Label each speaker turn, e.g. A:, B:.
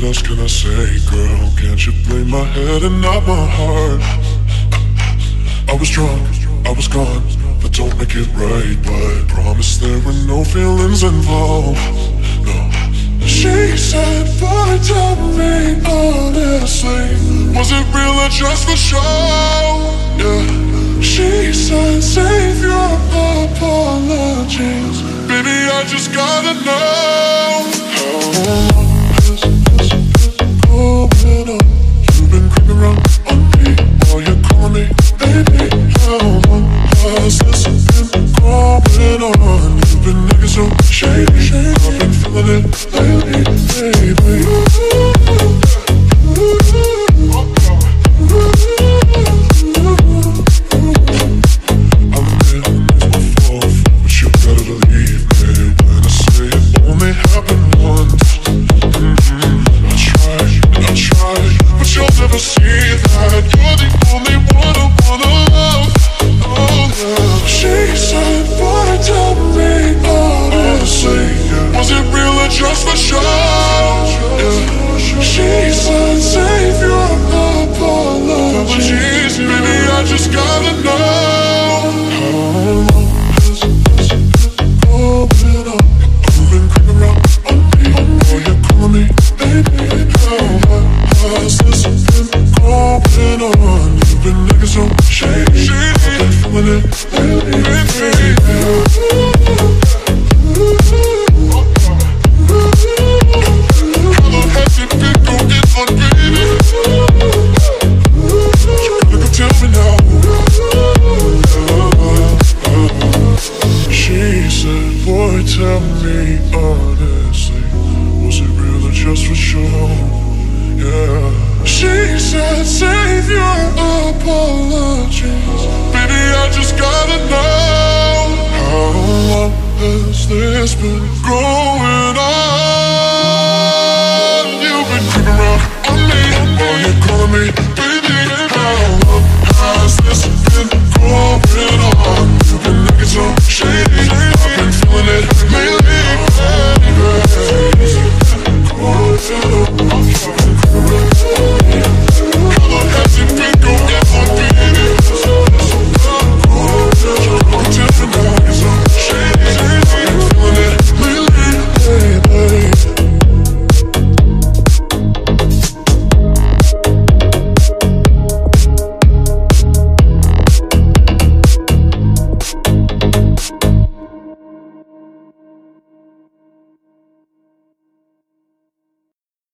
A: What else can I say, girl? Can't you blame my head and not my heart? I was drunk, I was gone, but don't make it right. But promise there were no feelings involved. No. She said, boy, tell me honestly, was it real or just for show? Yeah. She said, save your apologies, baby. I just gotta know how this going on? You've been so shady. I've been feeling it lately, baby. I've been this before, Said, save. Baby, I just gotta know how long has this been going on?